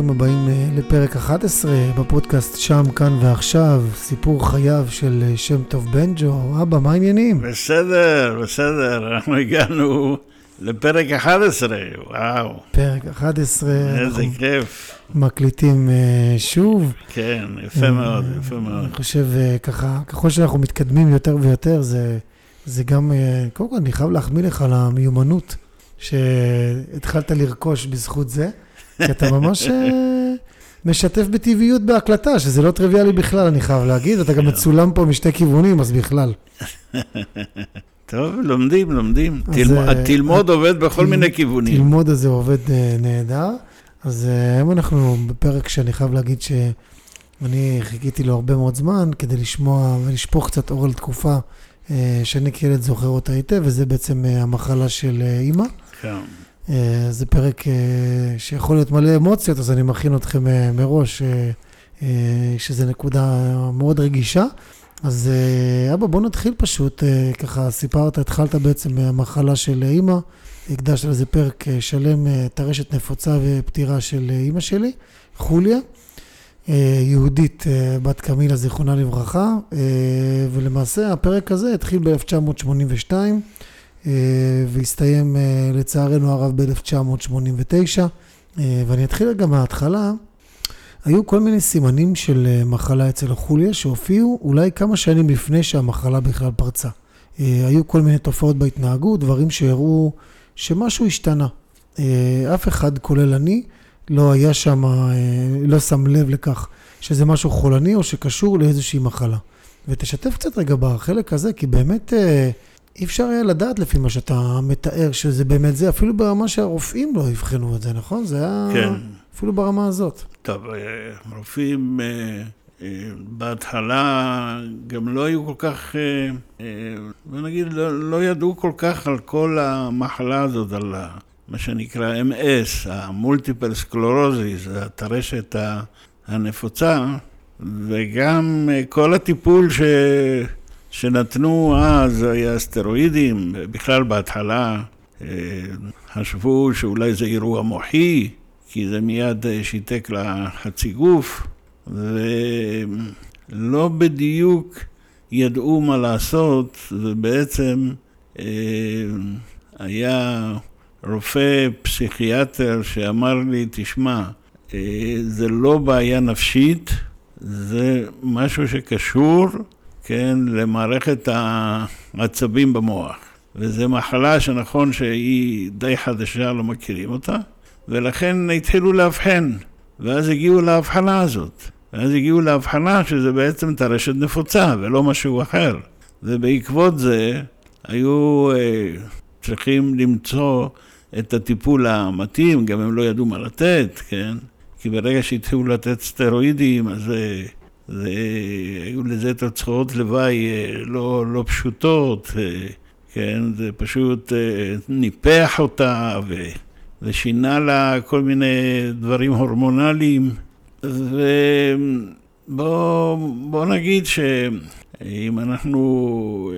ברוכים הבאים אה, לפרק 11 בפודקאסט שם, כאן ועכשיו, סיפור חייו של אה, שם טוב בנג'ו. אבא, מה העניינים? בסדר, בסדר, אנחנו הגענו לפרק 11, וואו. פרק 11, איזה כיף. מקליטים אה, שוב. כן, יפה מאוד, יפה מאוד. אני חושב ככה, ככל שאנחנו מתקדמים יותר ויותר, זה, זה גם, קודם כל אני חייב להחמיא לך על המיומנות שהתחלת לרכוש בזכות זה, כי אתה ממש אה, משתף בטבעיות בהקלטה, שזה לא טריוויאלי בכלל, אני חייב להגיד, אתה גם מצולם פה משתי כיוונים, אז בכלל. טוב, לומדים, לומדים. אז, תלמוד- אה, עובד בכל מיני כיוונים. תלמוד הזה עובד אה, נהדר. אז אה, היום אנחנו בפרק שאני חייב להגיד שאני חיכיתי לו הרבה מאוד זמן כדי לשמוע ולשפוך קצת אור על תקופה אה, שאני כילד זוכר אותה היטב, וזה בעצם אה, המחלה של אה, אימא. כן. אה, זה פרק אה, שיכול להיות מלא אמוציות, אז אני מכין אתכם אה, מראש שזו נקודה מאוד רגישה. אז אבא, בוא נתחיל פשוט, ככה סיפרת, התחלת בעצם מהמחלה של אימא, הקדשת לזה פרק שלם, טרשת נפוצה ופטירה של אימא שלי, חוליה. יהודית, בת קמילה, זיכרונה לברכה, ולמעשה הפרק הזה התחיל ב-1982. אה, והסתיים אה, לצערנו הרב ב-1989. אה, ואני אתחיל רגע מההתחלה. היו כל מיני סימנים של מחלה אצל החוליה שהופיעו אולי כמה שנים לפני שהמחלה בכלל פרצה. היו כל מיני תופעות בהתנהגות, דברים שהראו שמשהו השתנה. אף אחד, כולל אני, לא היה שם, לא שם לב לכך שזה משהו חולני או שקשור לאיזושהי מחלה. ותשתף קצת רגע בחלק הזה, כי באמת אי אפשר היה לדעת לפי מה שאתה מתאר שזה באמת זה, אפילו ברמה שהרופאים לא אבחנו את זה, נכון? זה היה כן. אפילו ברמה הזאת. טוב, אה, רופאים אה, אה, בהתחלה גם לא היו כל כך, בוא נגיד, לא, לא ידעו כל כך על כל המחלה הזאת, על מה שנקרא MS, המולטיפל סקלורוזיס, הטרשת הנפוצה, וגם כל הטיפול ש... שנתנו אז היה סטרואידים, בכלל בהתחלה אה, חשבו שאולי זה אירוע מוחי, כי זה מיד אה, שיתק לחצי גוף, ולא בדיוק ידעו מה לעשות, ובעצם אה, היה רופא פסיכיאטר שאמר לי, תשמע, זה לא בעיה נפשית, זה משהו שקשור, כן, למערכת העצבים במוח. וזו מחלה שנכון שהיא די חדשה, לא מכירים אותה, ולכן התחילו לאבחן, ואז הגיעו להבחנה הזאת. ואז הגיעו להבחנה שזה בעצם טרשת נפוצה ולא משהו אחר. ובעקבות זה היו אה, צריכים למצוא את הטיפול המתאים, גם הם לא ידעו מה לתת, כן? כי ברגע שהתחילו לתת סטרואידים, אז אה, זה, היו לזה תוצאות לוואי אה, לא, לא פשוטות, אה, כן? זה פשוט אה, ניפח אותה ושינה לה כל מיני דברים הורמונליים. ובוא בוא נגיד שאם אנחנו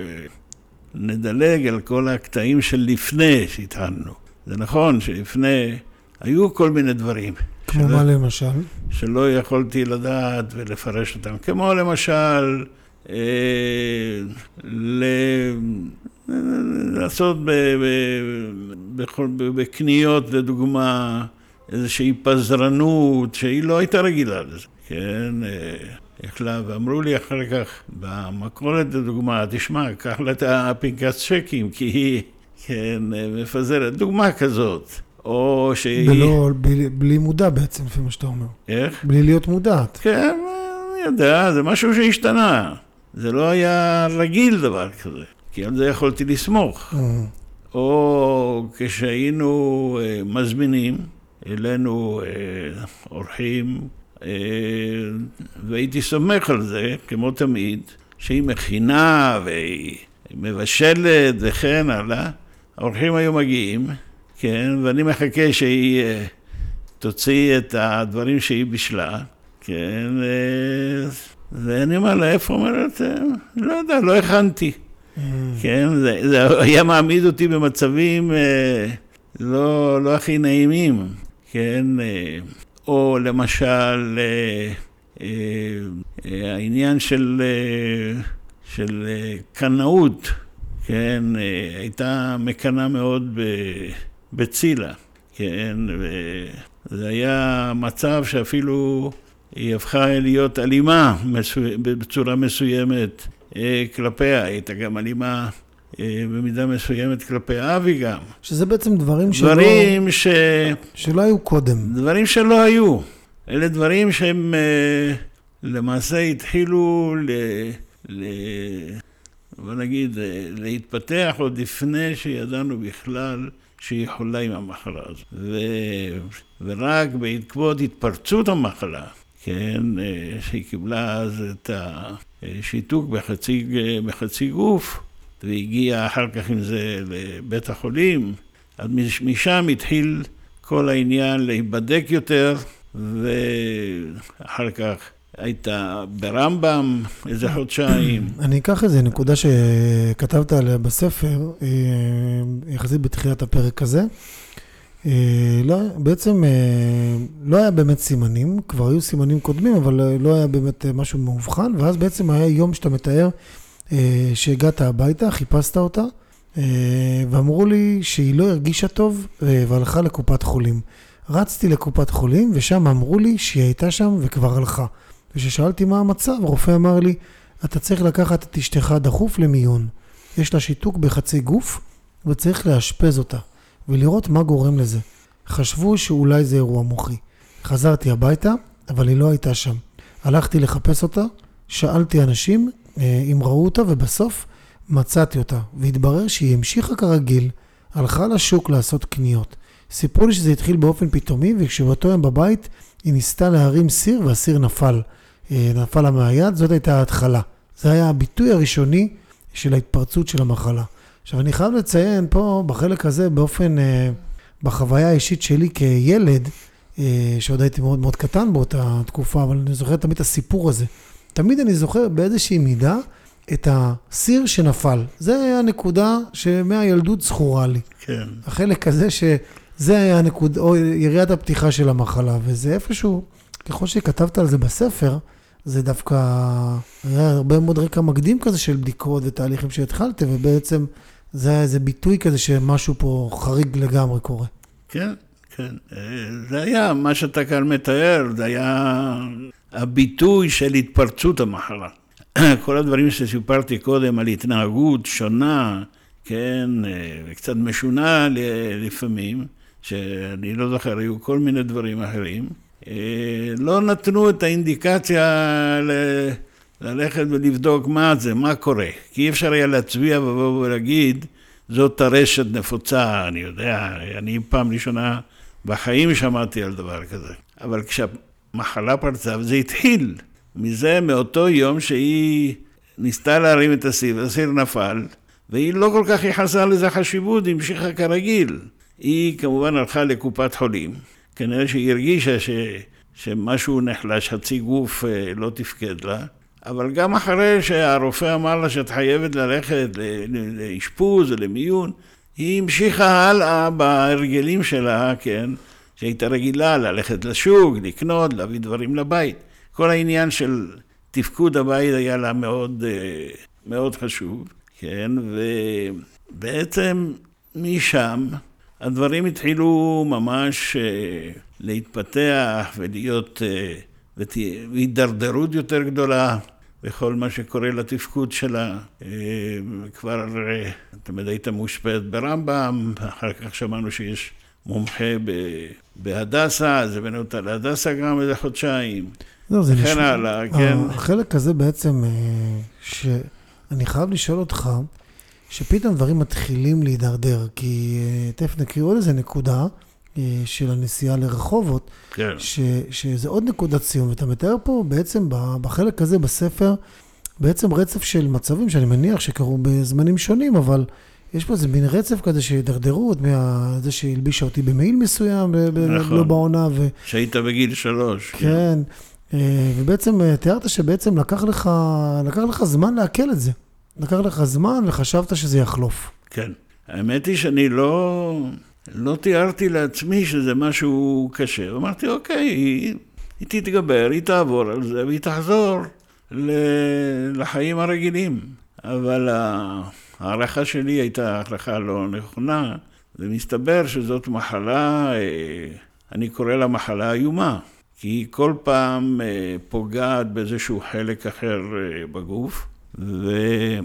נדלג על כל הקטעים של לפני שהתחלנו, זה נכון שלפני היו כל מיני דברים. כמו שלא- מה למשל? שלא יכולתי לדעת ולפרש אותם, כמו למשל אה, ל... לעשות ב... ב... בכל... ב... בקניות, לדוגמה, איזושהי פזרנות שהיא לא הייתה רגילה לזה, כן? אה, יכלה, ואמרו לי אחר כך, במכולת לדוגמה, תשמע, קח לה את הפנקס צ'קים, כי היא, כן, אה, מפזרת, דוגמה כזאת. או שהיא... בלא, בלי, בלי מודע בעצם, לפי מה שאתה אומר. איך? בלי להיות מודעת. כן, אני יודע, זה משהו שהשתנה. זה לא היה רגיל דבר כזה, כי על זה יכולתי לסמוך. אה, או כשהיינו אה, מזמינים אלינו אה, אורחים, אה, והייתי סומך על זה, כמו תמיד, שהיא מכינה והיא מבשלת וכן הלאה. האורחים היו מגיעים, כן, ואני מחכה שהיא אה, תוציא את הדברים שהיא בישלה, כן, אה, ואני אומר לה, איפה אומרת? "אה, לא יודע, לא הכנתי. כן, זה, זה היה מעמיד אותי במצבים לא, לא הכי נעימים, כן, או למשל העניין של, של קנאות, כן, הייתה מקנאה מאוד בצילה, כן, וזה היה מצב שאפילו היא הפכה להיות אלימה בצורה מסוימת אה, כלפיה, הייתה גם אלימה אה, במידה מסוימת כלפי אבי גם. שזה בעצם דברים שלא... דברים ש... שלא היו קודם. דברים שלא היו. אלה דברים שהם אה, למעשה התחילו ל... ל... בוא נגיד, להתפתח עוד לפני שידענו בכלל שהיא חולה עם המחלה הזאת. ו... ורק בעקבות התפרצות המחלה, כן, שהיא קיבלה אז את השיתוק בחצי, בחצי גוף, והגיע אחר כך עם זה לבית החולים, אז משם התחיל כל העניין להיבדק יותר, ואחר כך הייתה ברמב"ם איזה חודשיים. אני אקח איזה נקודה שכתבת עליה בספר, אה, יחסית בתחילת הפרק הזה. אה, לא, בעצם אה, לא היה באמת סימנים, כבר היו סימנים קודמים, אבל לא היה באמת משהו מאובחן, ואז בעצם היה יום שאתה מתאר שהגעת הביתה, חיפשת אותה, ואמרו לי שהיא לא הרגישה טוב והלכה לקופת חולים. רצתי לקופת חולים, ושם אמרו לי שהיא הייתה שם וכבר הלכה. וכששאלתי מה המצב, הרופא אמר לי, אתה צריך לקחת את אשתך דחוף למיון. יש לה שיתוק בחצי גוף, וצריך לאשפז אותה, ולראות מה גורם לזה. חשבו שאולי זה אירוע מוחי. חזרתי הביתה, אבל היא לא הייתה שם. הלכתי לחפש אותה, שאלתי אנשים, אה, אם ראו אותה, ובסוף מצאתי אותה. והתברר שהיא המשיכה כרגיל, הלכה לשוק לעשות קניות. סיפרו לי שזה התחיל באופן פתאומי, וכשבאותו יום בבית היא ניסתה להרים סיר והסיר נפל. אה, נפל לה מהיד, זאת הייתה ההתחלה. זה היה הביטוי הראשוני של ההתפרצות של המחלה. עכשיו, אני חייב לציין פה, בחלק הזה, באופן, אה, בחוויה האישית שלי כילד, שעוד הייתי מאוד מאוד קטן באותה תקופה, אבל אני זוכר תמיד את הסיפור הזה. תמיד אני זוכר באיזושהי מידה את הסיר שנפל. זה הנקודה שמהילדות זכורה לי. כן. החלק הזה שזה היה הנקודה, או יריית הפתיחה של המחלה, וזה איפשהו, ככל שכתבת על זה בספר, זה דווקא היה הרבה מאוד רקע מקדים כזה של בדיקות ותהליכים שהתחלתם, ובעצם זה היה איזה ביטוי כזה שמשהו פה חריג לגמרי קורה. כן, כן. זה היה מה שאתה כאן מתאר, זה היה הביטוי של התפרצות המחלה. כל הדברים שסיפרתי קודם על התנהגות שונה, כן, וקצת משונה לפעמים, שאני לא זוכר, היו כל מיני דברים אחרים, לא נתנו את האינדיקציה ל... ללכת ולבדוק מה זה, מה קורה. כי אי אפשר היה להצביע ולהגיד, זאת טרשת נפוצה, אני יודע, אני פעם ראשונה בחיים שמעתי על דבר כזה. אבל כשה... מחלה פרצה, וזה התחיל מזה, מאותו יום שהיא ניסתה להרים את הסיר, והסיר נפל, והיא לא כל כך ייחסה לזה חשיבות, היא המשיכה כרגיל. היא כמובן הלכה לקופת חולים, כנראה שהיא הרגישה ש... שמשהו נחלש, חצי גוף אה, לא תפקד לה, אבל גם אחרי שהרופא אמר לה שאת חייבת ללכת לאשפוז או למיון, היא המשיכה הלאה בהרגלים שלה, כן, שהייתה רגילה ללכת לשוק, לקנות, להביא דברים לבית. כל העניין של תפקוד הבית היה לה מאוד, אה, מאוד חשוב, כן, ובעצם משם הדברים התחילו ממש אה, להתפתח ולהיות, אה, והידרדרות יותר גדולה בכל מה שקורה לתפקוד שלה. כבר, תמיד היית מאושפזת ברמב"ם, אחר כך שמענו שיש מומחה בהדסה, אז הבאנו אותה להדסה גם איזה חודשיים. לא, זה וכן הלאה, כן. החלק הזה בעצם, אה, שאני חייב לשאול אותך, שפתאום דברים מתחילים להידרדר, כי אה, תכף נקריא עוד איזה נקודה אה, של הנסיעה לרחובות, כן. ש, שזה עוד נקודת סיום, ואתה מתאר פה בעצם בחלק הזה בספר, בעצם רצף של מצבים שאני מניח שקרו בזמנים שונים, אבל יש פה איזה מין רצף כזה של הידרדרות, מזה שהלבישה אותי במעיל מסוים, נכון. לא בעונה. ו... שהיית בגיל שלוש. כן, כן. אה, ובעצם תיארת שבעצם לקח לך, לקח לך זמן לעכל את זה. לקח לך זמן וחשבת שזה יחלוף. כן. האמת היא שאני לא, לא תיארתי לעצמי שזה משהו קשה. אמרתי, אוקיי, היא, היא תתגבר, היא תעבור על זה, והיא תחזור לחיים הרגילים. אבל ההערכה שלי הייתה הערכה לא נכונה, ומסתבר שזאת מחלה, אני קורא לה מחלה איומה, כי היא כל פעם אה, פוגעת באיזשהו חלק אחר אה, בגוף, ואני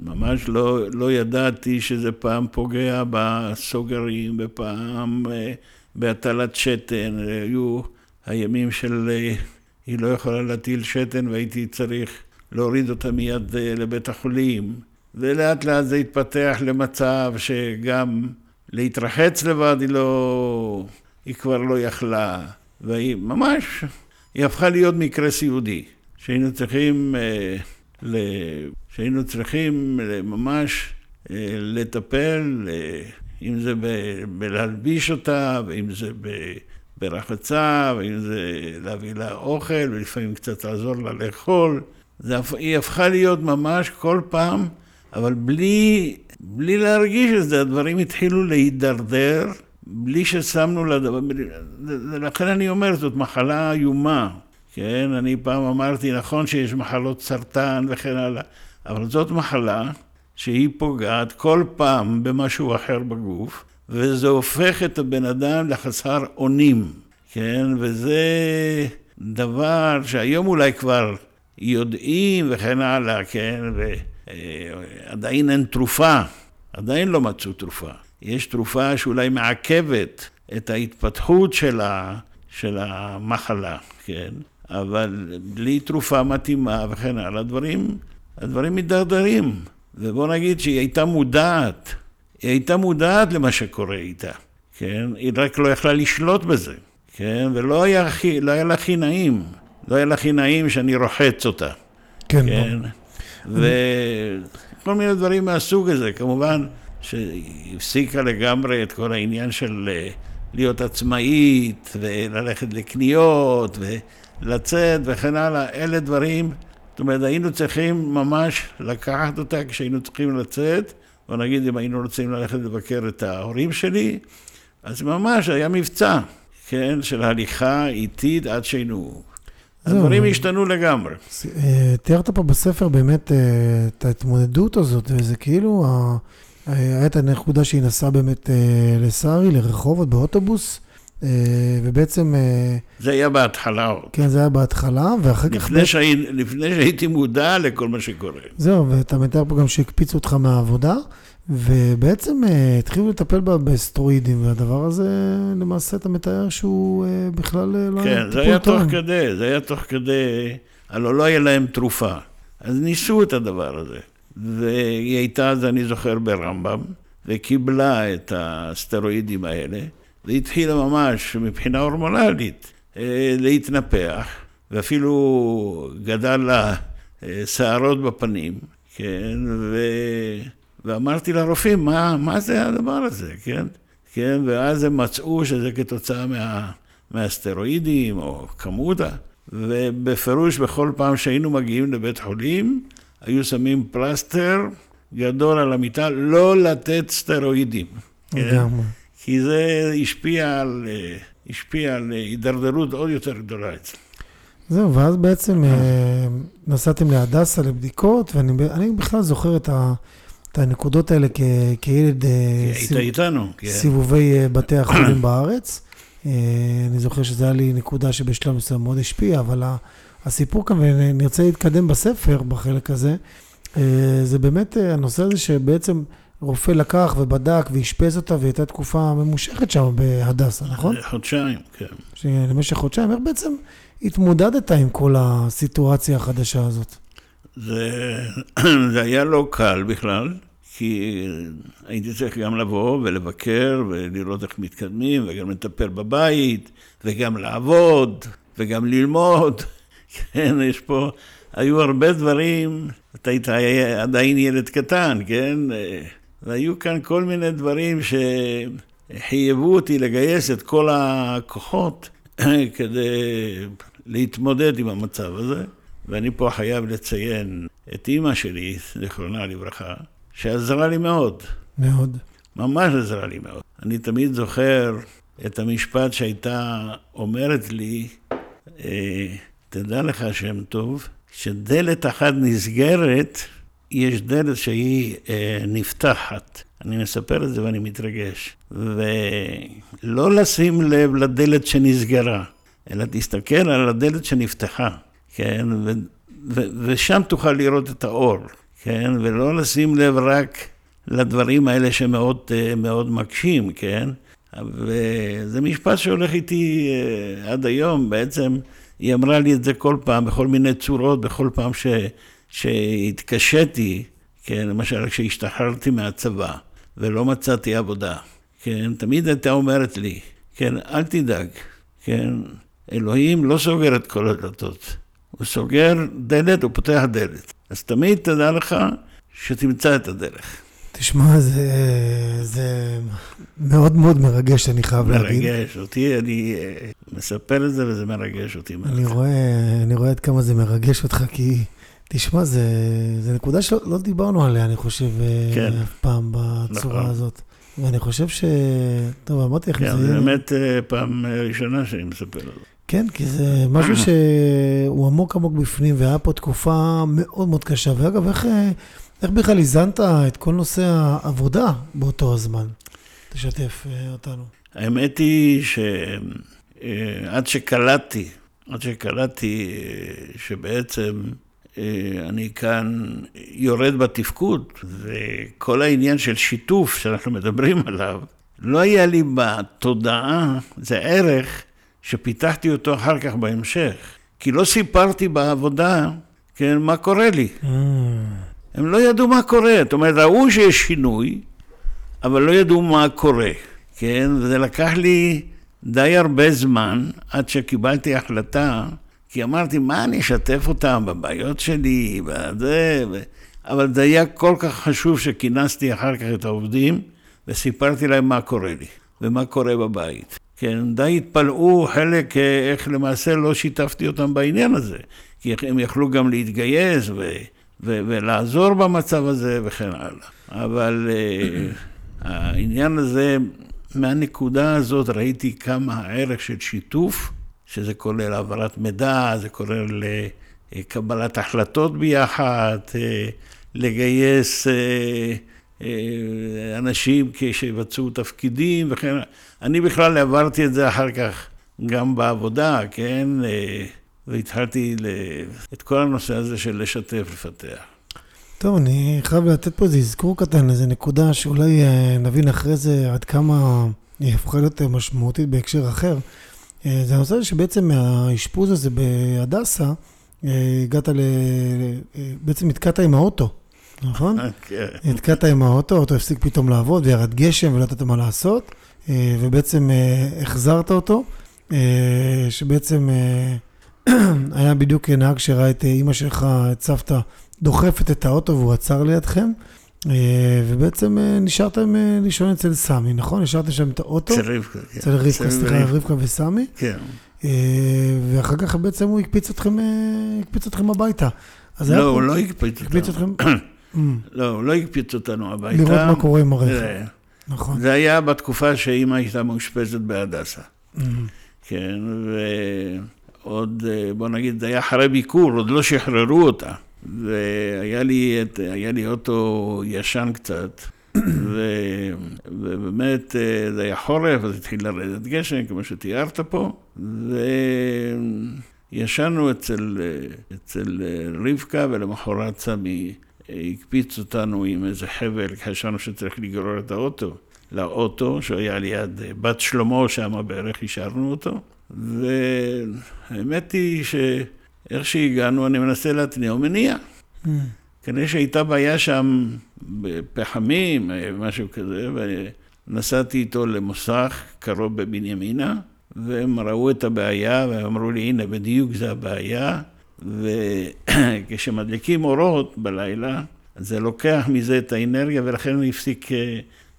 ממש לא, לא ידעתי שזה פעם פוגע בסוגרים, ופעם בהטלת שתן, היו הימים של היא לא יכולה להטיל שתן והייתי צריך להוריד אותה מיד אה, לבית החולים. ולאט לאט זה התפתח למצב שגם להתרחץ לבד היא לא... היא כבר לא יכלה. והיא ממש, היא הפכה להיות מקרה סיעודי. שהיינו צריכים, אה. שהיינו צריכים ממש אה, לטפל, אם זה. בלהלביש אותה, ואם זה ב... ברחצה, ואם זה להביא לה אוכל, ולפעמים קצת לעזור לה לאכול. זה, היא הפכה להיות ממש כל פעם, אבל בלי, בלי להרגיש את זה, הדברים התחילו להידרדר, בלי ששמנו לדבר, לכן אני אומר, זאת מחלה איומה, כן? אני פעם אמרתי, נכון שיש מחלות סרטן וכן הלאה, אבל זאת מחלה שהיא פוגעת כל פעם במשהו אחר בגוף, וזה הופך את הבן אדם לחסר אונים, כן? וזה דבר שהיום אולי כבר יודעים וכן הלאה, כן? ועדיין אין תרופה, עדיין לא מצאו תרופה. יש תרופה שאולי מעכבת את ההתפתחות של, ה, של המחלה, כן? אבל בלי תרופה מתאימה וכן הלאה, הדברים, הדברים מידרדרים. ובוא נגיד שהיא הייתה מודעת היא הייתה מודעת למה שקורה איתה, כן? היא רק לא יכלה לשלוט בזה, כן? ולא היה, לא היה לה הכי נעים, לא היה לה הכי נעים שאני רוחץ אותה. כן. כן? וכל מיני דברים מהסוג הזה, כמובן שהפסיקה לגמרי את כל העניין של אה, להיות עצמאית, וללכת לקניות, ולצאת וכן הלאה, אלה דברים, זאת אומרת, היינו צריכים ממש לקחת אותה כשהיינו צריכים לצאת. בוא נגיד, אם היינו רוצים ללכת לבקר את ההורים שלי, אז ממש היה מבצע, כן, של הליכה איטית עד שהיינו... הדברים השתנו לגמרי. אה, תיארת פה בספר באמת אה, את ההתמודדות הזאת, וזה כאילו, הייתה הנקודה שהיא נסעה באמת אה, לסארי, לרחובות, באוטובוס, ובעצם... זה היה בהתחלה עוד. כן, זה היה בהתחלה, ואחר כך... לפני שהייתי מודע לכל מה שקורה. זהו, ואתה מתאר פה גם שהקפיצו אותך מהעבודה. ובעצם אה, התחילו לטפל בה בסטרואידים, והדבר הזה, למעשה אתה מתאר שהוא אה, בכלל אה, לא היה כן, זה היה תוך כדי, זה היה תוך כדי, הלוא לא היה להם תרופה. אז ניסו את הדבר הזה. והיא הייתה, אז אני זוכר, ברמב"ם, וקיבלה את הסטרואידים האלה, והתחילה ממש, מבחינה הורמונלית, להתנפח, ואפילו גדל לה שערות בפנים, כן, ו... ואמרתי לרופאים, מה, מה זה הדבר הזה, כן? כן? ואז הם מצאו שזה כתוצאה מה, מהסטרואידים או כמותה, ובפירוש בכל פעם שהיינו מגיעים לבית חולים, היו שמים פלסטר גדול על המיטה, לא לתת סטרואידים. כן? כי זה השפיע על, השפיע על הידרדרות עוד יותר גדולה אצלנו. זהו, ואז בעצם אה, נסעתם להדסה לבדיקות, ואני בכלל זוכר את ה... את הנקודות האלה כ, כילד... אה, היית סיב... איתנו, כן. סיבובי אה, בתי החולים בארץ. אה, אני זוכר שזו הייתה לי נקודה שבשלב מסוים מאוד השפיעה, אבל הסיפור כאן, ונרצה להתקדם בספר בחלק הזה, זה באמת הנושא הזה שבעצם רופא לקח ובדק ואשפז אותה, והייתה תקופה ממושכת שם בהדסה, נכון? חודשיים, כן. למשך חודשיים, איך בעצם התמודדת עם כל הסיטואציה החדשה הזאת? זה, זה היה לא קל בכלל, כי הייתי צריך גם לבוא ולבקר ולראות איך מתקדמים, וגם לטפל בבית, וגם לעבוד, וגם ללמוד. כן, יש פה, היו הרבה דברים, אתה היית עדיין ילד קטן, כן? והיו כאן כל מיני דברים שחייבו אותי לגייס את כל הכוחות כדי להתמודד עם המצב הזה. ואני פה חייב לציין את אימא שלי, זיכרונה לברכה, שעזרה לי מאוד. מאוד. ממש עזרה לי מאוד. אני תמיד זוכר את המשפט שהייתה אומרת לי, אה, תדע לך שם טוב, כשדלת אחת נסגרת, יש דלת שהיא אה, נפתחת. אני מספר את זה ואני מתרגש. ולא לשים לב לדלת שנסגרה, אלא תסתכל על הדלת שנפתחה, כן? ו- ו- ושם תוכל לראות את האור, כן? ולא לשים לב רק לדברים האלה שמאוד מאוד מקשים, כן? וזה משפט שהולך איתי אה, עד היום, בעצם היא אמרה לי את זה כל פעם, בכל מיני צורות, בכל פעם ש, שהתקשיתי, כן, למשל כשהשתחררתי מהצבא ולא מצאתי עבודה, כן, תמיד הייתה אומרת לי, כן, אל תדאג, כן, אלוהים לא סוגר את כל הדלתות, הוא סוגר דלת, הוא פותח דלת. אז תמיד תדע לך שתמצא את הדרך. תשמע, זה, זה מאוד מאוד מרגש, אני חייב מרגש להגיד. מרגש אותי, אני אה, מספר את זה וזה מרגש אותי. אני רואה, אני רואה עד כמה זה מרגש אותך, כי תשמע, זה, זה נקודה שלא לא דיברנו עליה, אני חושב, אה, כן. אף פעם בצורה נכון. הזאת. ואני חושב ש... טוב, אמרתי לך, כן, זה באמת אה, פעם ראשונה שאני מספר על זה. כן, כי זה משהו שהוא עמוק עמוק בפנים, והיה פה תקופה מאוד מאוד קשה. ואגב, איך, אה, איך בכלל איזנת את כל נושא העבודה באותו הזמן? תשתף אה, אותנו. האמת היא שעד שקלטתי, עד שקלטתי אה, שבעצם אה, אני כאן יורד בתפקוד, וכל העניין של שיתוף שאנחנו מדברים עליו, לא היה לי בתודעה, זה ערך שפיתחתי אותו אחר כך בהמשך. כי לא סיפרתי בעבודה, כן, מה קורה לי. Mm, הם לא ידעו מה קורה. זאת אומרת, ראו שיש שינוי, אבל לא ידעו מה קורה, כן? וזה לקח לי די הרבה זמן עד שקיבלתי החלטה, כי אמרתי, מה אני אשתף אותם בבעיות שלי, בזה, ו... אבל זה היה כל כך חשוב שכינסתי אחר כך את העובדים וסיפרתי להם מה קורה לי ומה קורה בבית. כן, די התפלאו חלק אה, איך למעשה לא שיתפתי אותם בעניין הזה, כי הם יכלו גם להתגייס ו... ו- ולעזור במצב הזה וכן הלאה. אבל uh, העניין הזה, מהנקודה הזאת ראיתי כמה הערך של שיתוף, שזה כולל העברת מידע, זה כולל uh, קבלת החלטות ביחד, uh, לגייס אנשים שיבצעו תפקידים וכן הלאה. אני בכלל עברתי את זה אחר כך גם בעבודה, כן? והתחלתי. את כל הנושא הזה של לשתף, לפתח. טוב, אני חייב לתת פה איזה אזכור קטן, איזה נקודה שאולי אה, נבין אחרי זה עד כמה היא הפכה להיות אה, משמעותית בהקשר אחר. אה, זה הנושא שבעצם מהאשפוז הזה בהדסה, אה, הגעת ל... אה, בעצם נתקעת עם האוטו, נכון? כן. נתקעת עם האוטו, האוטו הפסיק פתאום לעבוד וירד גשם ולא ידעת מה לעשות, ובעצם החזרת אותו, שבעצם היה בדיוק נהג שראה את אימא שלך, את סבתא, דוחפת את האוטו והוא עצר לידכם, ובעצם אה, נשארתם אה, לישון אצל סמי, נכון? השארתם שם את האוטו? אצל רבקה, כן. אצל רבקה, סליחה, רבקה וסמי, כן. אה, ואחר כך בעצם הוא הקפיץ אתכם, אה, הקפיץ אתכם הביתה. לא, הוא לא הקפיץ הקפיץ אותנו. אתכם, Mm, לא, הוא לא הקפיץ אותנו הביתה. לראות מה קורה עם הרכב, נכון. זה היה בתקופה שאימא הייתה מאושפזת בהדסה. Mm, כן, ועוד, אה, בוא נגיד, זה היה אחרי ביקור, עוד לא שחררו אותה. והיה לי, את, היה לי אוטו ישן קצת, ו, ובאמת אה, זה היה חורף, אז התחיל לרדת גשם, כמו שתיארת פה, וישנו אצל, אצל רבקה, ולמחרת סמי אה, הקפיץ אותנו עם איזה חבל, חשבנו שצריך לגרור את האוטו. לאוטו, שהיה ליד אה, בת שלמה, שם בערך השארנו אותו. והאמת היא שאיך שהגענו, אני מנסה להתניע, הוא מניע. mm. כנראה שהייתה בעיה שם בפחמים, משהו כזה, ונסעתי איתו למוסך קרוב בבנימינה, והם ראו את הבעיה, והם אמרו לי, הנה, בדיוק זה הבעיה, וכשמדליקים אורות בלילה, זה לוקח מזה את האנרגיה, ולכן הוא הפסיק,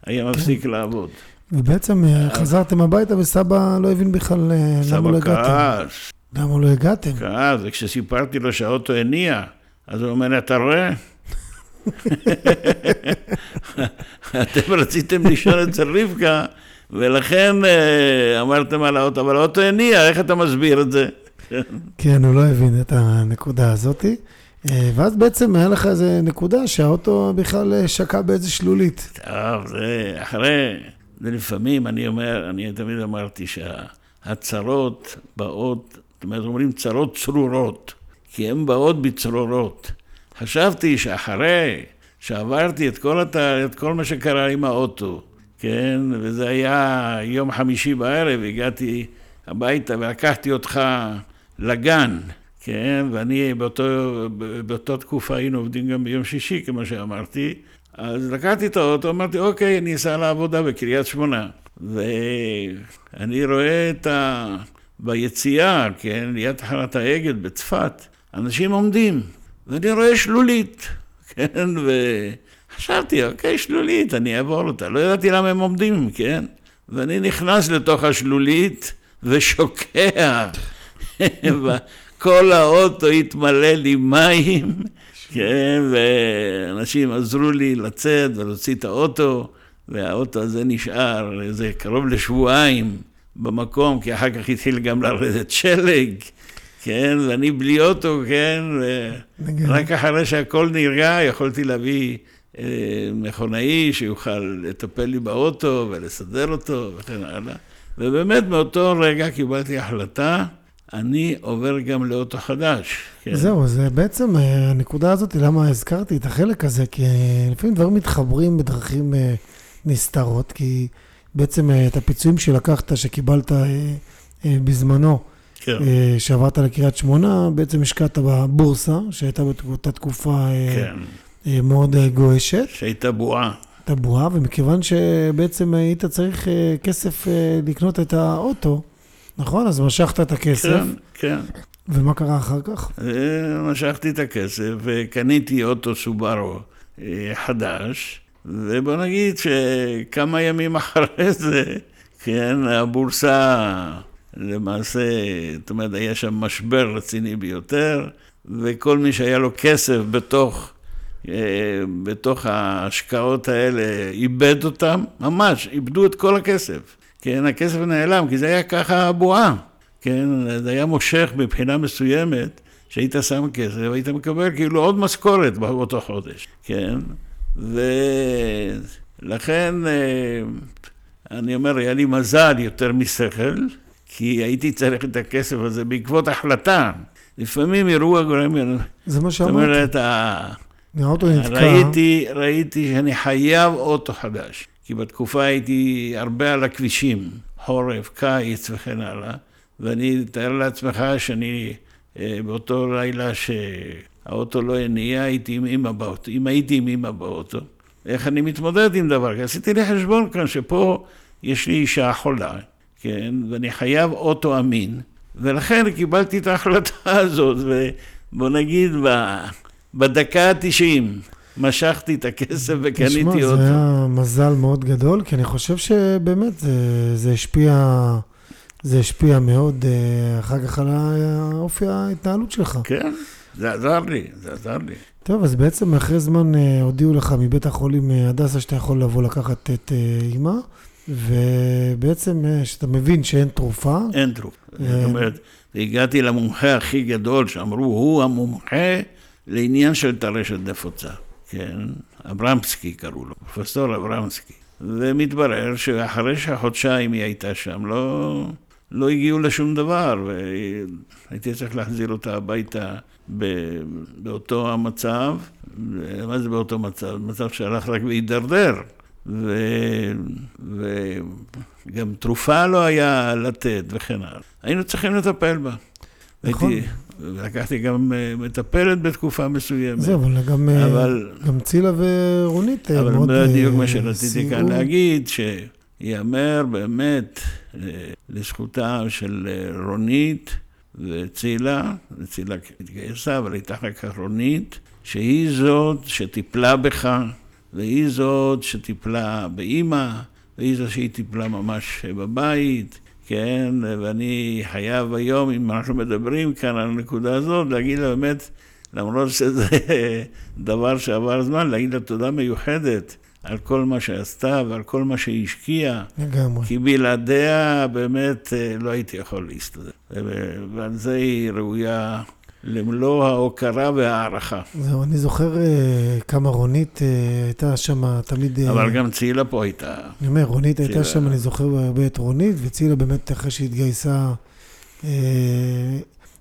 היה מפסיק לעבוד. ובעצם אה, חזרתם הביתה וסבא לא הבין בכלל אה, למה סבא לא הגעתם. כעס, למה לא הגעתם? כעס, וכשסיפרתי לו שהאוטו הניע, אז הוא אומר, אתה רואה? אתם רציתם לישון אצל רבקה, ולכן אה, אמרתם על האוטו, אבל האוטו הניע, איך אתה מסביר את זה? כן, הוא לא הבין את הנקודה הזאתי. אה, ואז בעצם היה לך איזה נקודה שהאוטו בכלל אה, שקע באיזה שלולית. טוב, זה אחרי, זה לפעמים, אני אומר, אני תמיד אמרתי שהצרות באות, אומרת, אומרים צרות צרורות, כי הן באות בצרורות. חשבתי שאחרי שעברתי את כל, הת... את כל מה שקרה עם האוטו, כן, וזה היה יום חמישי בערב, הגעתי הביתה ולקחתי אותך לגן, כן, ואני באותו, באותה תקופה היינו עובדים גם ביום שישי, כמו שאמרתי, אז לקחתי את האוטו, אמרתי, אוקיי, אני אסע לעבודה בקריית שמונה. ואני רואה את ה... ביציאה, כן, ליד תחנת האגד בצפת, אנשים עומדים, ואני רואה שלולית, כן, וחשבתי, אוקיי, שלולית, אני אעבור אותה. לא ידעתי למה הם עומדים, כן? ואני נכנס לתוך השלולית ושוקע. כל האוטו התמלא לי מים, כן, ואנשים עזרו לי לצאת ולהוציא את האוטו, והאוטו הזה נשאר איזה קרוב לשבועיים במקום, כי אחר כך התחיל גם לרדת שלג, כן, ואני בלי אוטו, כן, ורק אחרי שהכל נרגע יכולתי להביא אה, מכונאי שיוכל לטפל לי באוטו ולסדר אותו וכן הלאה. ובאמת מאותו רגע קיבלתי החלטה אני עובר גם לאוטו חדש. כן. זהו, זה בעצם אה, הנקודה הזאת, למה הזכרתי את החלק הזה, כי אה, לפעמים דברים מתחברים בדרכים אה, נסתרות, כי בעצם את הפיצויים שלקחת, שקיבלת בזמנו, כן. שעברת לקריית שמונה, בעצם השקעת בבורסה, שהייתה באותה תקופה כן. מאוד גועשת. שהייתה בועה. הייתה בועה, ומכיוון שבעצם היית צריך כסף לקנות את האוטו, נכון, אז משכת את הכסף. כן, כן. ומה קרה אחר כך? אה, משכתי את הכסף וקניתי אוטו סובארו אה, חדש, ובוא נגיד שכמה ימים אחרי זה, כן, הבורסה למעשה, זאת אומרת, היה שם משבר רציני ביותר, וכל מי שהיה לו כסף בתוך, אה, בתוך ההשקעות האלה איבד אותם, ממש, איבדו את כל הכסף. כן, הכסף נעלם, כי זה היה ככה הבועה, כן, זה היה מושך מבחינה מסוימת, שהיית שם כסף, והיית מקבל כאילו עוד משכורת באותו חודש, כן, ולכן אה, אני אומר, היה לי מזל יותר משכל, כי הייתי צריך את הכסף הזה בעקבות החלטה. לפעמים אירוע גורם... זה מה שאמרתי. זאת אומרת, האוטו נתקע. ראיתי, ראיתי שאני חייב אוטו חדש. כי בתקופה הייתי הרבה על הכבישים, חורף, קיץ וכן הלאה, ואני, תאר לעצמך שאני אה, באותו לילה שהאוטו לא הניע, הייתי עם אמא באוטו, אם הייתי עם אמא באוטו, איך אני מתמודד עם דבר כזה? עשיתי לי חשבון כאן שפה יש לי אישה חולה, כן, ואני חייב אוטו אמין, ולכן קיבלתי את ההחלטה הזאת, ובוא נגיד בדקה התשעים. משכתי את הכסף וקניתי אותו. תשמע, זה היה מזל מאוד גדול, כי אני חושב שבאמת זה, זה השפיע... זה השפיע מאוד אה, אחר כך על אופי ההתנהלות שלך. כן, זה עזר לי, זה עזר לי. טוב, אז בעצם אחרי זמן אה, הודיעו לך מבית החולים אה, הדסה שאתה יכול לבוא לקחת את אימא, ובעצם שאתה מבין שאין תרופה. אין תרופה. זאת אומרת, הגעתי למומחה הכי גדול, שאמרו, הוא המומחה לעניין של טרשת נפוצה. כן, אברמסקי קראו לו, פרופסור אברמסקי. ומתברר שאחרי שהחודשיים היא הייתה שם, לא, לא הגיעו לשום דבר, והייתי צריך להחזיר אותה הביתה באותו המצב. מה זה באותו מצב? מצב שהלך רק והידרדר. ו... וגם תרופה לא היה לתת וכן הלאה. היינו צריכים לטפל בה. נכון. הייתי, לקחתי גם אה, מטפלת בתקופה מסוימת. זה, אבל גם, אה, אבל, גם צילה ורונית אה, אבל מאוד... אבל בדיוק מה שרציתי כאן להגיד, שיאמר באמת לזכותה של רונית וצילה, וצילה התגייסה, אבל הייתה אחר כך רונית, שהיא זאת שטיפלה בך, והיא זאת שטיפלה באימא, והיא זאת שהיא טיפלה ממש בבית. כן, ואני חייב היום, אם אנחנו מדברים כאן על הנקודה הזאת, להגיד לה באמת, למרות שזה דבר שעבר זמן, להגיד לה תודה מיוחדת על כל מה שעשתה ועל כל מה שהיא השקיעה. לגמרי. כי בלעדיה באמת אה, לא הייתי יכול להסתדר. ועל זה היא ראויה למלוא ההוקרה וההערכה. זהו, אני זוכר אה, כמה רונית אה, הייתה שם תמיד... אה, אבל גם צילה פה הייתה. אני אומר, רונית הייתה צילה- שם, אני זוכר הרבה את רונית, וצילה באמת אחרי שהתגייסה, אה,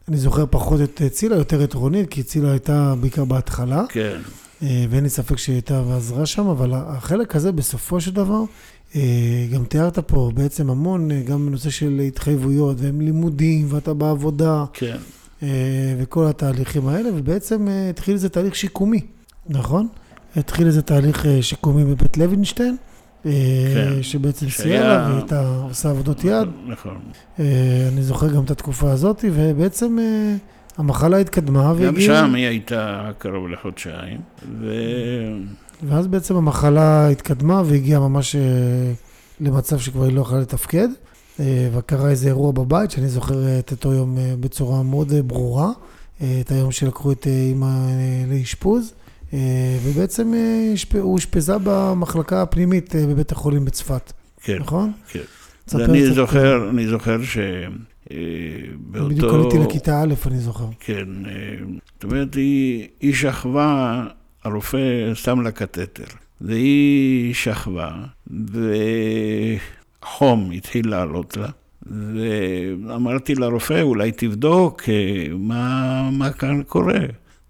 אני זוכר פחות את אה, צילה, יותר את רונית, כי צילה הייתה בעיקר בהתחלה, כן, אה, ואין לי ספק שהיא הייתה ועזרה שם, אבל החלק הזה בסופו של דבר, אה, גם תיארת פה בעצם המון, גם בנושא של התחייבויות, והם לימודים, ואתה בעבודה, כן. וכל התהליכים האלה, ובעצם התחיל איזה תהליך שיקומי, נכון? התחיל איזה תהליך שיקומי בבית לוינשטיין, כן. שבעצם סייע לה, והיא הייתה עושה עבודות יד. נכון. אה, אני זוכר גם את התקופה הזאת, ובעצם אה, המחלה התקדמה, גם והגיעה- שם היא הייתה קרוב לחודשיים, ו... ואז בעצם המחלה התקדמה והגיעה ממש אה, למצב שכבר היא לא יכלה לתפקד. אה, וקרה איזה אירוע בבית, שאני זוכר אה, את אותו יום אה, בצורה מאוד אה, ברורה. אה, את היום שלקחו את אה, אימא אה, לאשפוז, אה, ובעצם אה, הוא אושפזה במחלקה הפנימית אה, בבית החולים בצפת, כן, נכון? כן. ואני. זוכר, אני זוכר ש... אה, באותו... בדיוק עליתי לכיתה א', אני זוכר. כן, אה, זאת אומרת, היא, היא שכבה, הרופא שם לה קתטר, והיא שכבה, וחום התחיל לעלות לה, ואמרתי לרופא, אולי תבדוק אה, מה, מה כאן קורה.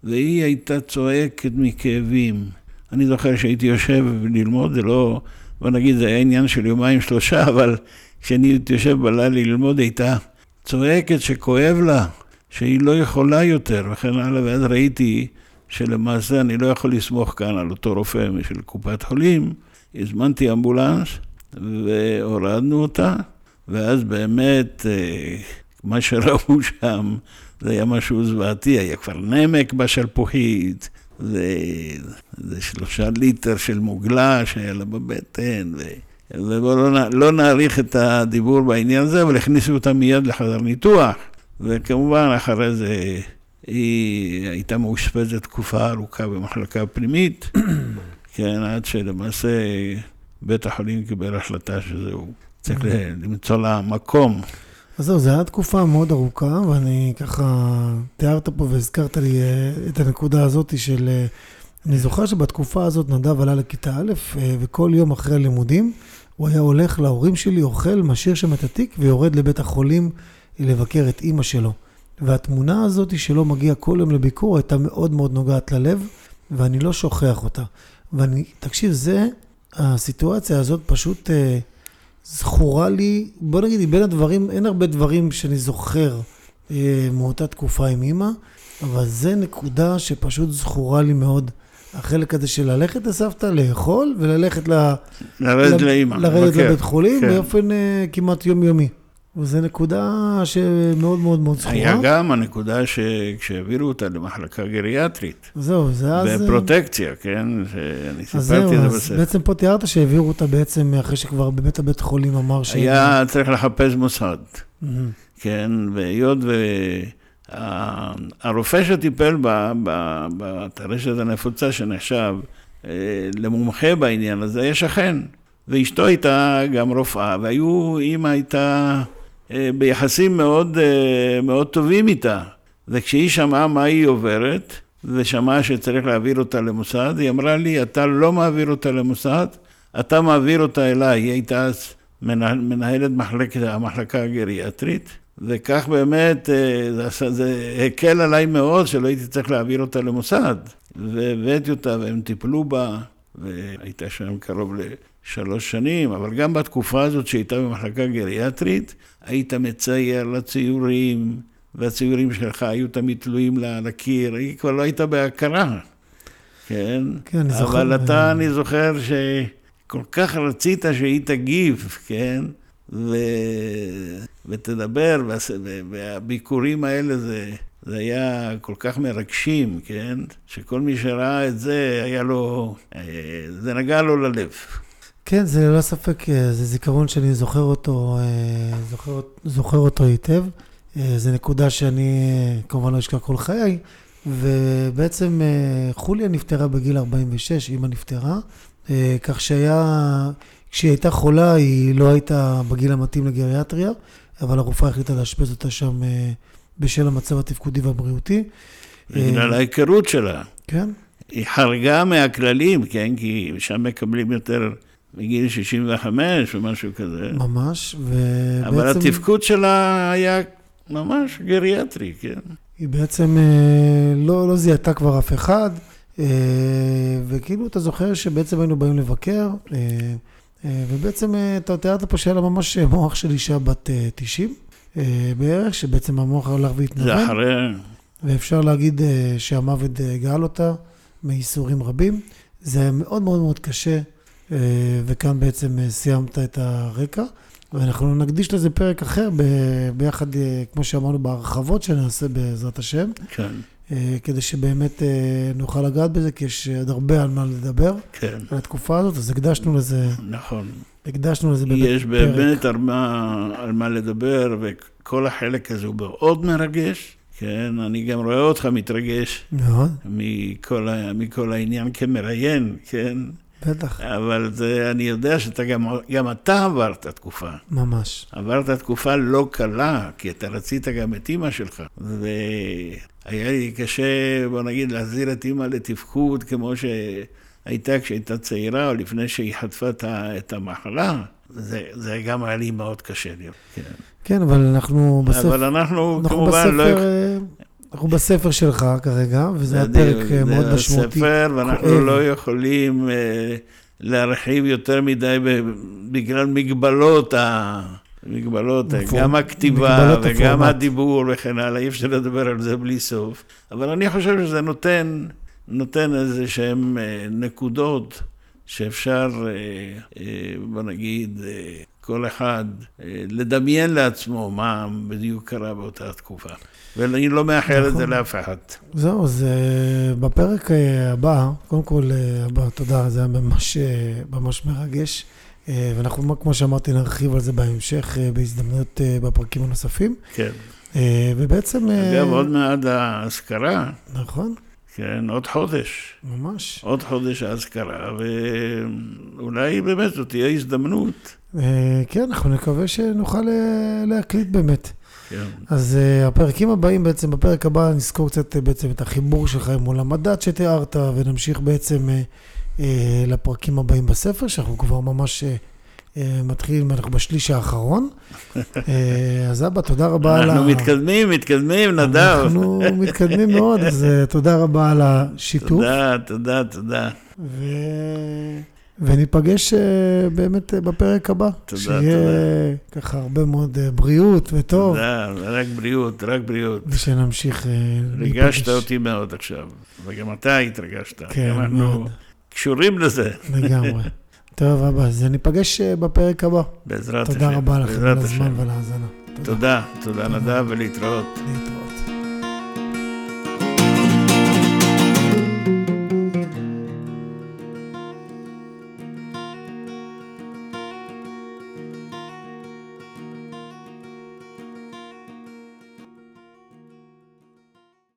והיא הייתה צועקת מכאבים. אני זוכר שהייתי יושב ללמוד, זה לא, בוא נגיד, זה היה עניין של יומיים שלושה, אבל כשאני הייתי יושב בלילה ללמוד, הייתה צועקת שכואב לה, שהיא לא יכולה יותר, וכן הלאה, ואז ראיתי שלמעשה אני לא יכול לסמוך כאן על אותו רופא של קופת חולים, הזמנתי אמבולנס והורדנו אותה, ואז באמת, אה, מה שראו שם, זה היה משהו זוועתי, היה כבר נמק בשלפוחית, וזה שלושה ליטר של מוגלה שהיה לה בבטן, ו... ובואו לא, לא נאריך את הדיבור בעניין הזה, אבל הכניסו אותה מיד לחדר ניתוח. וכמובן, אחרי זה היא הייתה מאושפזת תקופה ארוכה במחלקה פנימית, כן, עד שלמעשה בית החולים קיבל החלטה שזהו, צריך ל- למצוא לה מקום. אז זהו, זו הייתה תקופה מאוד ארוכה, ואני ככה, תיארת פה והזכרת לי אה, את הנקודה הזאת של... אה, אני זוכר שבתקופה הזאת נדב עלה לכיתה א', אה, וכל יום אחרי הלימודים, הוא היה הולך להורים שלי, אוכל, משאיר שם את התיק, ויורד לבית החולים לבקר את אימא שלו. והתמונה הזאת שלו מגיע כל יום לביקור הייתה מאוד מאוד נוגעת ללב, ואני לא שוכח אותה. ואני, תקשיב, זה, הסיטואציה הזאת פשוט זכורה לי, בוא נגיד, בין הדברים, אין הרבה דברים שאני זוכר אה, מאותה תקופה עם אימא, אבל זה נקודה שפשוט זכורה לי מאוד. החלק הזה של ללכת לסבתא, לאכול, וללכת ל... לרדת לאימא, לרדת. לבית חולים כן. באופן אה, כמעט יומיומי. וזו נקודה שמאוד מאוד מאוד זכורה. היה גם הנקודה שכשהעבירו אותה למחלקה גריאטרית, זהו, זה אז... בפרוטקציה, כן? אז זהו, סיפרתי את זה אז בספר. בעצם פה תיארת שהעבירו אותה בעצם אחרי שכבר באמת הבית חולים אמר ש... היה צריך לחפש מוסד. כן? והיות והרופא שטיפל ב- ב- בטרשת הנפוצה שנחשב אה, למומחה בעניין הזה, היה שכן. ואשתו הייתה גם רופאה, והיו, אימא הייתה ביחסים מאוד, אה, מאוד טובים איתה. וכשהיא שמעה מה היא עוברת, ושמעה שצריך להעביר אותה למוסד, היא אמרה לי, אתה לא מעביר אותה למוסד, אתה מעביר אותה אליי. היא הייתה אז מנהל, מנהלת מחלקת, המחלקה הגריאטרית, וכך באמת אה, זה, זה הקל עליי מאוד שלא הייתי צריך להעביר אותה למוסד. והבאתי אותה והם טיפלו בה, והייתה שם קרוב לשלוש שנים, אבל גם בתקופה הזאת שהייתה במחלקה גריאטרית, היית מצייר לה ציורים, והציורים שלך היו תמיד תלויים לה על הקיר, היא כבר לא הייתה בהכרה, כן? כן, אני זוכר. אבל אתה, אני זוכר שכל כך רצית שהיא תגיב, כן? ו... ותדבר, והביקורים האלה זה, זה היה כל כך מרגשים, כן? שכל מי שראה את זה, היה לו, אה, זה נגע לו ללב. כן, זה ללא ספק, אה, זה זיכרון שאני זוכר אותו, אה, זוכר, זוכר אותו היטב. אה, זו נקודה שאני כמובן לא אשכח כל חיי, ובעצם חוליה נפטרה בגיל 46, אימא נפטרה, כך שהיה, כשהיא הייתה חולה, היא לא הייתה בגיל המתאים לגריאטריה, אבל הרופאה החליטה לאשפז אותה שם בשל המצב התפקודי והבריאותי. בגלל ההיכרות שלה. כן, היא חרגה מהכללים, כן? כי שם מקבלים יותר מגיל 65 או משהו כזה. ממש, אבל ובעצם התפקוד שלה היה ממש גריאטרי, כן? היא בעצם אה, לא, לא זיהתה כבר אף אחד, אה, וכאילו אתה זוכר שבעצם היינו באים לבקר, אה, ובעצם אתה תיארת פה שהיה לה ממש מוח של אישה בת אה, 90 אה, בערך, שבעצם המוח הלך זה והתנוון. אחרי... ואפשר להגיד שהמוות גאל אותה מייסורים רבים. זה היה מאוד מאוד מאוד קשה, וכאן בעצם אה, סיימת את הרקע. ואנחנו נקדיש לזה פרק אחר, ב- ביחד, אה, כמו שאמרנו, בהרחבות שנעשה בעזרת השם, כן, אה, כדי שבאמת אה, נוכל לגעת בזה, כי יש עוד הרבה על מה לדבר, כן, על התקופה הזאת, אז הקדשנו לזה, נכון. הקדשנו לזה באמת יש פרק. באמת על מה, על מה לדבר, וכל החלק הזה הוא מאוד מרגש. כן, אני גם רואה אותך מתרגש מאוד, מכל, מכל העניין כמראיין, כן? בטח, אבל זה, אני יודע שאתה גם, גם אתה עברת תקופה. ממש. עברת תקופה לא קלה, כי אתה רצית גם את אימא שלך. והיה לי קשה, בוא נגיד, להחזיר את אימא לתפקוד כמו שהייתה כשהייתה צעירה, או לפני שהיא חטפה את המחלה. זה, זה גם היה לי מאוד קשה. כן. כן, אבל אנחנו בסוף... אבל אנחנו, אנחנו כמובן, לא... בספר, אה, אנחנו בספר שלך כרגע, וזה היה פרק אה, מאוד זה משמעותי. ספר, ואנחנו כואב. לא יכולים אה, להרחיב יותר מדי בגלל מגבלות ה... מגבלות, הפור- גם הכתיבה מגבלות וגם הפורמט. הדיבור וכן הלאה, אי אפשר לדבר על זה בלי סוף. אבל אני חושב שזה נותן, נותן איזה שהן אה, נקודות שאפשר, בוא נגיד, כל אחד אה, לדמיין לעצמו מה בדיוק קרה באותה תקופה. ואני לא מאחל את זה נכון. לאף אחד. זהו, אז אה, בפרק אה, הבא, קודם כל, הבא, תודה, זה היה ממש, ממש מרגש. ואנחנו, כמו שאמרתי, נרחיב על זה בהמשך, בהזדמנויות בפרקים הנוספים. כן. ובעצם... אגב, עוד מעט האזכרה, נכון, כן, עוד חודש. ממש. עוד חודש האזכרה, ואולי באמת זאת תהיה הזדמנות. אה, כן, אנחנו נקווה שנוכל אה, להקליט באמת. כן, אז uh, הפרקים הבאים בעצם, בפרק הבא נזכור קצת uh, בעצם את החיבור שלך עם עולם הדת שתיארת, ונמשיך בעצם uh, לפרקים הבאים בספר, שאנחנו כבר ממש מתחילים, אנחנו בשליש האחרון. uh, אז אבא, תודה רבה על ה... אנחנו מתקדמים, מתקדמים, נדב. אנחנו מתקדמים מאוד, אז uh, תודה רבה על השיתוף. תודה, תודה, תודה. ו... וניפגש באמת בפרק הבא. תודה, שיהיה תודה. ככה הרבה מאוד בריאות וטוב, תודה, רק בריאות, רק בריאות. ושנמשיך uh, ריגשת אותי מאוד עכשיו, וגם אתה התרגשת. כן, גם אנחנו מאוד. קשורים לזה, לגמרי. טוב, אבא, אז ניפגש אה, בפרק הבא. בעזרת השם. תודה רבה לכם על הזמן. ועל ההאזנה. תודה, תודה נדב ולהתראות. להתראות.